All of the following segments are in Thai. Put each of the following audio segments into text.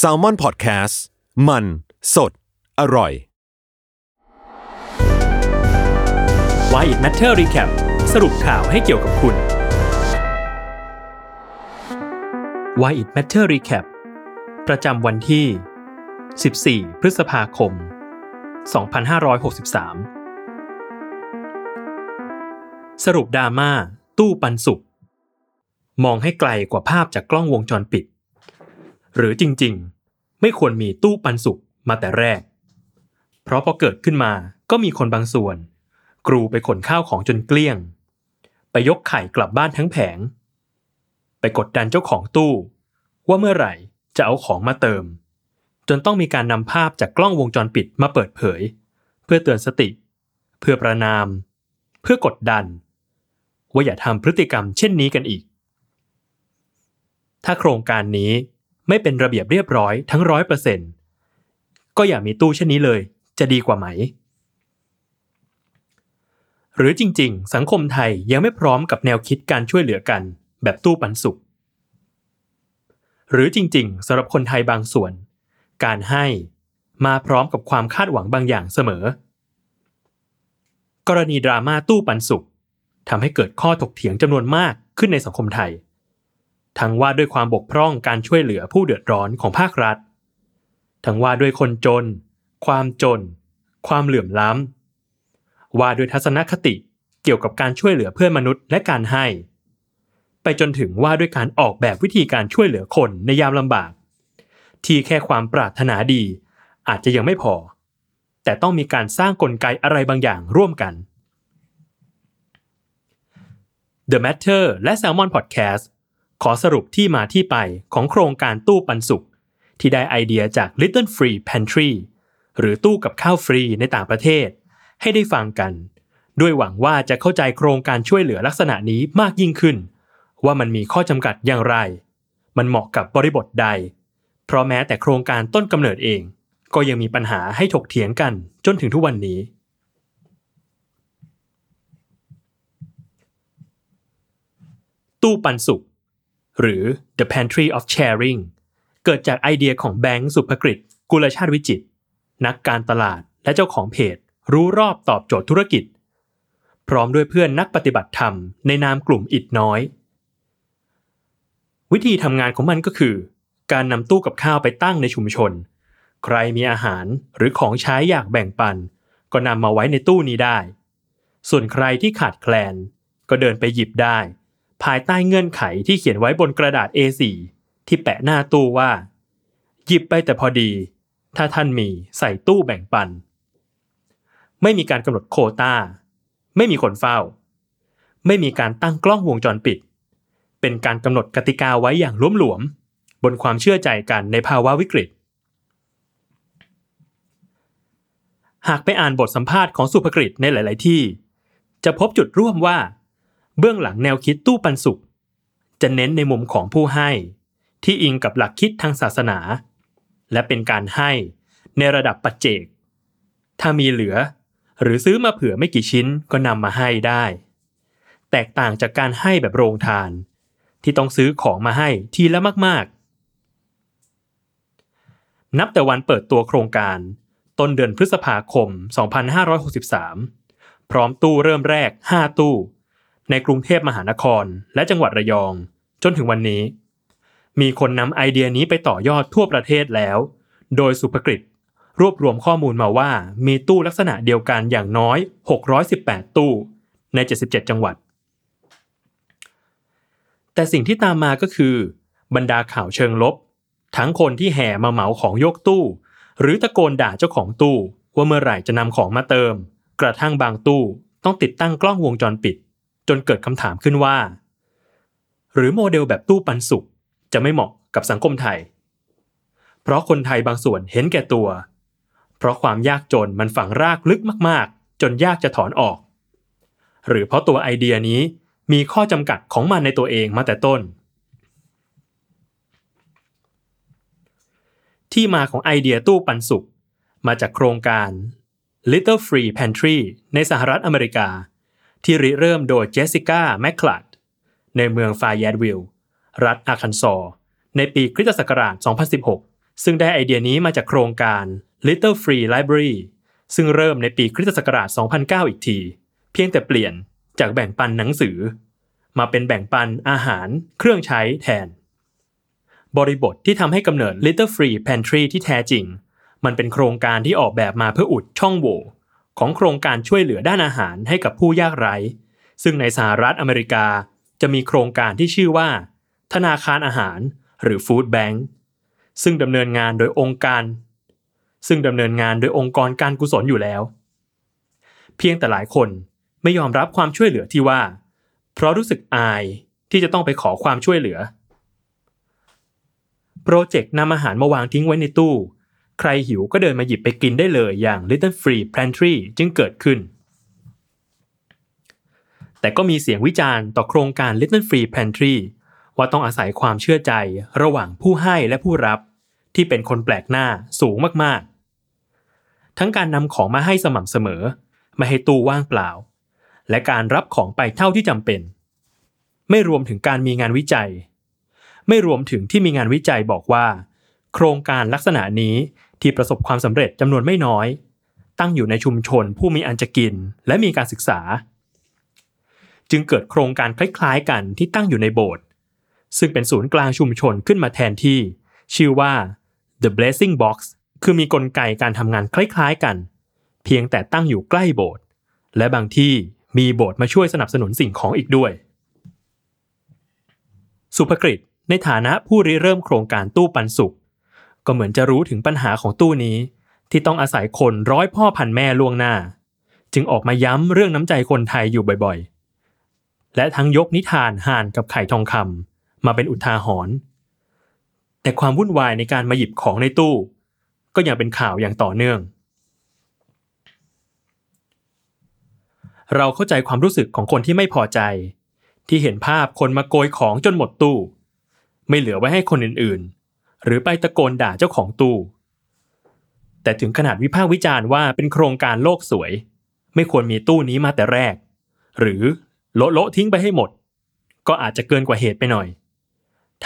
s a l ม o n PODCAST มัน สด อร่อย Why It Matter Recap สรุปข่าวให้เกี่ยวกับคุณ Why It Matter Recap ประจำวันที่ 14 พฤษภาคม 2563 สรุปดราม่า ตู้ปันสุก มองให้ไกลกว่าภาพจากกล้องวงจรปิด หรือจริงๆ ไม่ควรมีตู้ปันสุกมาแต่แรก เพราะพอเกิดขึ้นมาก็มีคนบางส่วน กรูไปขนข้าวของจนเกลี้ยง ไปยกไข่กลับบ้านทั้งแผง ไปกดดันเจ้าของตู้ ว่าเมื่อไหร่จะเอาของมาเติม จนต้องมีการนำภาพจากกล้องวงจรปิดมาเปิดเผย เพื่อเตือนสติ เพื่อประนาม เพื่อกดดัน ว่าอย่าทำพฤติกรรมเช่นนี้กันอีกถ้าโครงการนี้ ไม่เป็นระเบียบเรียบร้อยทั้งร้อยเปอร์เซ็นต์ก็อย่ามีตู้เช่นนี้เลย จะดีกว่าไหม หรือจริง ๆ สังคมไทยยังไม่พร้อมกับแนวคิดการช่วยเหลือกัน แบบตู้ปันสุข หรือจริง ๆสำหรับคนไทยบางส่วน การให้มาพร้อมกับความคาดหวังบางอย่างเสมอ กรณีดราม่าตู้ปันสุขทำให้เกิดข้อถกเถียงจำนวนมากขึ้นในสังคมไทย ทั้งว่าด้วยความบกพร่องการช่วยเหลือผู้เดือดร้อนของภาครัฐ ทั้งว่าด้วยคนจน ความจน ความเหลื่อมล้ำ ว่าด้วยทัศนคติเกี่ยวกับการช่วยเหลือเพื่อนมนุษย์และการให้ ไปจนถึงว่าด้วยการออกแบบวิธีการช่วยเหลือคนในยามลำบาก ที่แค่ความปรารถนาดี อาจจะยังไม่พอ แต่ต้องมีการสร้างกลไกอะไรบางอย่างร่วมกัน The Matter และ Salmon Podcast ขอสรุปที่มาที่ไปของโครงการตู้ปันสุขที่ได้ไอเดียจาก Little Free Pantry หรือตู้กับข้าวฟรีในต่างประเทศ ให้ได้ฟังกัน ด้วยหวังว่าจะเข้าใจโครงการช่วยเหลือลักษณะนี้มากยิ่งขึ้น ว่ามันมีข้อจำกัดอย่างไร มันเหมาะกับบริบทใด เพราะแม้แต่โครงการต้นกำเนิดเอง ก็ยังมีปัญหาให้ถกเถียงกันจนถึงทุกวันนี้ ตู้ปันสุข หรือ The Pantry of Sharing เกิดจากไอเดียของแบงค์สุภกฤษกุลชาติวิจิต นักการตลาดและเจ้าของเพจ รู้รอบตอบโจทย์ธุรกิจ พร้อมด้วยเพื่อนนักปฏิบัติธรรมในนามกลุ่มอิดน้อย วิธีทำงานของมันก็คือ การนำตู้กับข้าวไปตั้งในชุมชน ใครมีอาหารหรือของใช้อยากแบ่งปัน ก็นำมาไว้ในตู้นี้ได้ ส่วนใครที่ขาดแคลนก็เดินไปหยิบได้ ภายใต้เงื่อนไขที่เขียนไว้บนกระดาษ A4 ที่แปะหน้าตู้ว่า หยิบไปแต่พอดี ถ้าท่านมีใส่ตู้แบ่งปัน ไม่มีการกำหนดโคตาไม่มีคนเฝ้า ไม่มีการตั้งกล้องวงจรปิด เป็นการกำหนดกติกาไว้อย่างล้มหลวม บนความเชื่อใจกันในภาวะวิกฤต หากไปอ่านบทสัมภาษณ์ของสุภกฤษในหลาย ๆ ที่ จะพบจุดร่วมว่า เบื้องหลังแนวคิดตู้ปันสุข จะเน้นในมุมของผู้ให้ ที่อิงกับหลักคิดทางศาสนา และเป็นการให้ในระดับปัจเจก ถ้ามีเหลือ หรือซื้อมาเผื่อไม่กี่ชิ้นก็นำมาให้ได้ แตกต่างจากการให้แบบโรงทาน ที่ต้องซื้อของมาให้ทีละมาก ๆ นับแต่วันเปิดตัวโครงการ ต้นเดือนพฤษภาคม 2563 พร้อมตู้เริ่มแรก 5 ตู้ ในกรุงเทพมหานคร และจังหวัดระยอง จนถึงวันนี้ มีคนนำไอเดียนี้ไปต่อยอดทั่วประเทศแล้ว โดยสุภกฤษรวบรวมข้อมูลมาว่ามีตู้ลักษณะเดียวกันอย่างน้อย 618 ตู้ ใน 77 จังหวัด แต่สิ่งที่ตามมาก็คือ บรรดาข่าวเชิงลบ ทั้งคนที่แห่มาเหมาของยกตู้ หรือตะโกนด่าเจ้าของตู้ ว่าเมื่อไหร่จะนำของมาเติม กระทั่งบางตู้ต้องติดตั้งกล้องวงจรปิด จนเกิดคำถามขึ้นว่า หรือโมเดลแบบตู้ปันสุขจะไม่เหมาะกับสังคมไทย เพราะคนไทยบางส่วนเห็นแก่ตัว เพราะความยากจนมันฝังรากลึกมาก ๆ จนยากจะถอนออก หรือเพราะตัวไอเดียนี้มีข้อจำกัดของมันในตัวเองมาแต่ต้น ที่มาของไอเดียตู้ปันสุขมาจากโครงการ Little Free Pantry ในสหรัฐอเมริกา ที่ริเริ่มโดยเจสสิก้าแมคคลัดในเมืองฟายแยดวิลล์รัฐอาคันซอ ในปีคริสตศักราช 2016 ซึ่งได้ไอเดียนี้มาจากโครงการ Little Free Library ซึ่งเริ่มในปีคริสตศักราช 2009 อีกที เพียงแต่เปลี่ยนจากแบ่งปันหนังสือ มาเป็นแบ่งปันอาหารเครื่องใช้แทน บริบทที่ทำให้กำเนิด Little Free Pantry ที่แท้จริง มันเป็นโครงการที่ออกแบบมาเพื่ออุดช่องโหว่ ของโครงการช่วยเหลือด้านอาหารให้กับผู้ยากไร้ ซึ่งในสหรัฐอเมริกาจะมีโครงการที่ชื่อว่า ธนาคารอาหารหรือ Food Bank ซึ่งดำเนินงานโดยองค์การ ซึ่งดำเนินงานโดยองค์กรการกุศลอยู่แล้ว เพียงแต่หลายคนไม่ยอมรับความช่วยเหลือที่ว่า เพราะรู้สึกอายที่จะต้องไปขอความช่วยเหลือ โปรเจกต์นำอาหารมาวางทิ้งไว้ในตู้ ใครหิวก็เดินมาหยิบไปกินได้เลยอย่าง Little Free Pantry จึงเกิดขึ้น แต่ก็มีเสียงวิจารณ์ต่อโครงการ Little Free Pantry ว่าต้องอาศัยความเชื่อใจระหว่างผู้ให้และผู้รับ ที่เป็นคนแปลกหน้าสูงมากๆ ทั้งการนำของมาให้สม่ำเสมอ ไม่ให้ตู้ว่างเปล่า และการรับของไปเท่าที่จำเป็น ไม่รวมถึงการมีงานวิจัย ไม่รวมถึงที่มีงานวิจัยบอกว่า โครงการลักษณะนี้ที่ประสบความสำเร็จจำนวนไม่น้อย ตั้งอยู่ในชุมชนผู้มีอันจะกินและมีการศึกษา จึงเกิดโครงการคล้ายๆกันที่ตั้งอยู่ในโบสถ์ซึ่งเป็นศูนย์กลางชุมชนขึ้นมาแทนที่ ชื่อว่า The Blessing Box คือมีกลไกการทำงานคล้ายๆกัน เพียงแต่ตั้งอยู่ใกล้โบสถ์และบางที่มีโบสถ์มาช่วยสนับสนุนสิ่งของอีกด้วย สุภกฤษในฐานะผู้ริเริ่มโครงการตู้ปันสุข ก็เหมือนจะรู้ถึงปัญหาของตู้นี้ ที่ต้องอาศัยคนร้อยพ่อพันแม่ล่วงหน้า จึงออกมาย้ำเรื่องน้ำใจคนไทยอยู่บ่อยๆ และทั้งยกนิทานห่านกับไข่ทองคำมาเป็นอุทาหรณ์แต่ความวุ่นวายในการมาหยิบของในตู้ ก็ยังเป็นข่าวอย่างต่อเนื่อง เราเข้าใจความรู้สึกของคนที่ไม่พอใจ ที่เห็นภาพคนมาโกยของจนหมดตู้ ไม่เหลือไว้ให้คนอื่นๆ หรือไปตะโกนด่าเจ้าของตู้ แต่ถึงขนาดวิพากษ์วิจารณ์ว่าเป็นโครงการโลกสวย ไม่ควรมีตู้นี้มาแต่แรก หรือโละโละทิ้งไปให้หมด ก็อาจจะเกินกว่าเหตุไปหน่อย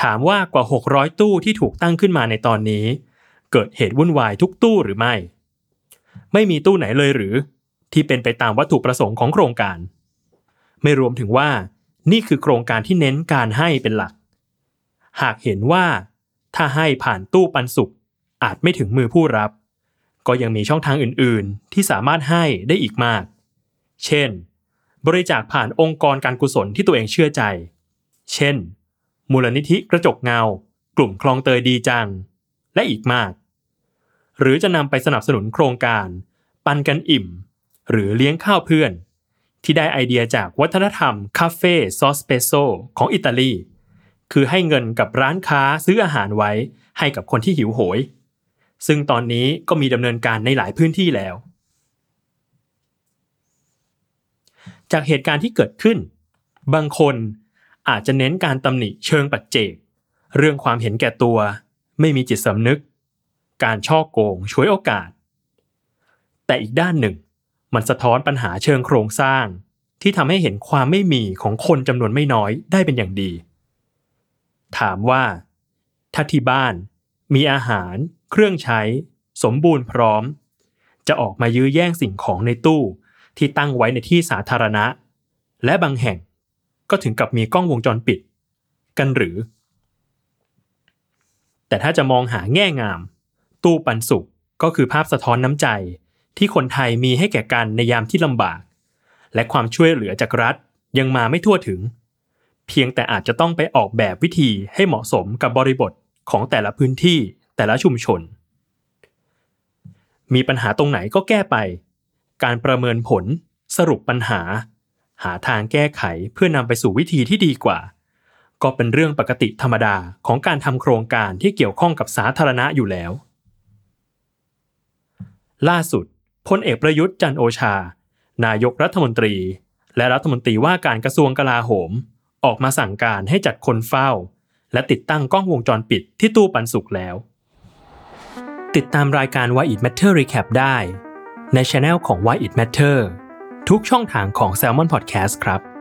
ถามว่ากว่า 600 ตู้ที่ถูกตั้งขึ้นมาในตอนนี้ เกิดเหตุวุ่นวายทุกตู้หรือไม่ ไม่มีตู้ไหนเลยหรือ ที่เป็นไปตามวัตถุประสงค์ของโครงการ ไม่รวมถึงว่านี่คือโครงการที่เน้นการให้เป็นหลัก หากเห็นว่า ถ้าให้ผ่านตู้ปันสุขอาจไม่ถึงมือผู้รับ ก็ยังมีช่องทางอื่นๆ ที่สามารถให้ได้อีกมาก เช่น บริจาคผ่านองค์กรการกุศลที่ตัวเองเชื่อใจ เช่น มูลนิธิกระจกเงา กลุ่มคลองเตยดีจัง และอีกมาก หรือจะนำไปสนับสนุนโครงการ ปันกันอิ่ม หรือเลี้ยงข้าวเพื่อน ที่ได้ไอเดียจากวัฒนธรรมคาเฟ่ซอสเปโซของอิตาลี คือให้เงินกับร้านค้าซื้ออาหารไว้ให้กับคนที่หิวโหย ซึ่งตอนนี้ก็มีดำเนินการในหลายพื้นที่แล้ว จากเหตุการณ์ที่เกิดขึ้น บางคนอาจจะเน้นการตำหนิเชิงปัจเจก เรื่องความเห็นแก่ตัว ไม่มีจิตสำนึก การช่อโกงช่วยโอกาส แต่อีกด้านหนึ่ง มันสะท้อนปัญหาเชิงโครงสร้าง ที่ทำให้เห็นความไม่มีของคนจำนวนไม่น้อยได้เป็นอย่างดี ถามว่า ถ้าที่บ้านมีอาหาร เครื่องใช้ สมบูรณ์พร้อม จะออกมายื้อแย่งสิ่งของในตู้ที่ตั้งไว้ในที่สาธารณะ และบางแห่งก็ถึงกับมีกล้องวงจรปิด กันหรือ แต่ถ้าจะมองหาแง่งาม ตู้ปันสุขก็คือภาพสะท้อนน้ำใจ ที่คนไทยมีให้แก่กันในยามที่ลำบาก และความช่วยเหลือจากรัฐยังมาไม่ทั่วถึง เพียงแต่อาจจะต้องไปออกแบบวิธีให้เหมาะสมกับบริบทของแต่ละพื้นที่แต่ละชุมชน มีปัญหาตรงไหนก็แก้ไป การประเมินผล สรุปปัญหา หาทางแก้ไขเพื่อนำไปสู่วิธีที่ดีกว่า ก็เป็นเรื่องปกติธรรมดาของการทำโครงการที่เกี่ยวข้องกับสาธารณะอยู่แล้ว ล่าสุดพลเอกประยุทธ์จันโอชา นายกรัฐมนตรี และรัฐมนตรีว่าการกระทรวงกลาโหม ออกมาสั่งการให้จัดคนเฝ้า และติดตั้งกล้องวงจรปิดที่ตู้ปันสุกแล้ว ติดตามรายการ Why It Matter Recap ได้ ในช anel ของ Why It Matter ทุกช่องทางของ Salmon Podcast ครับ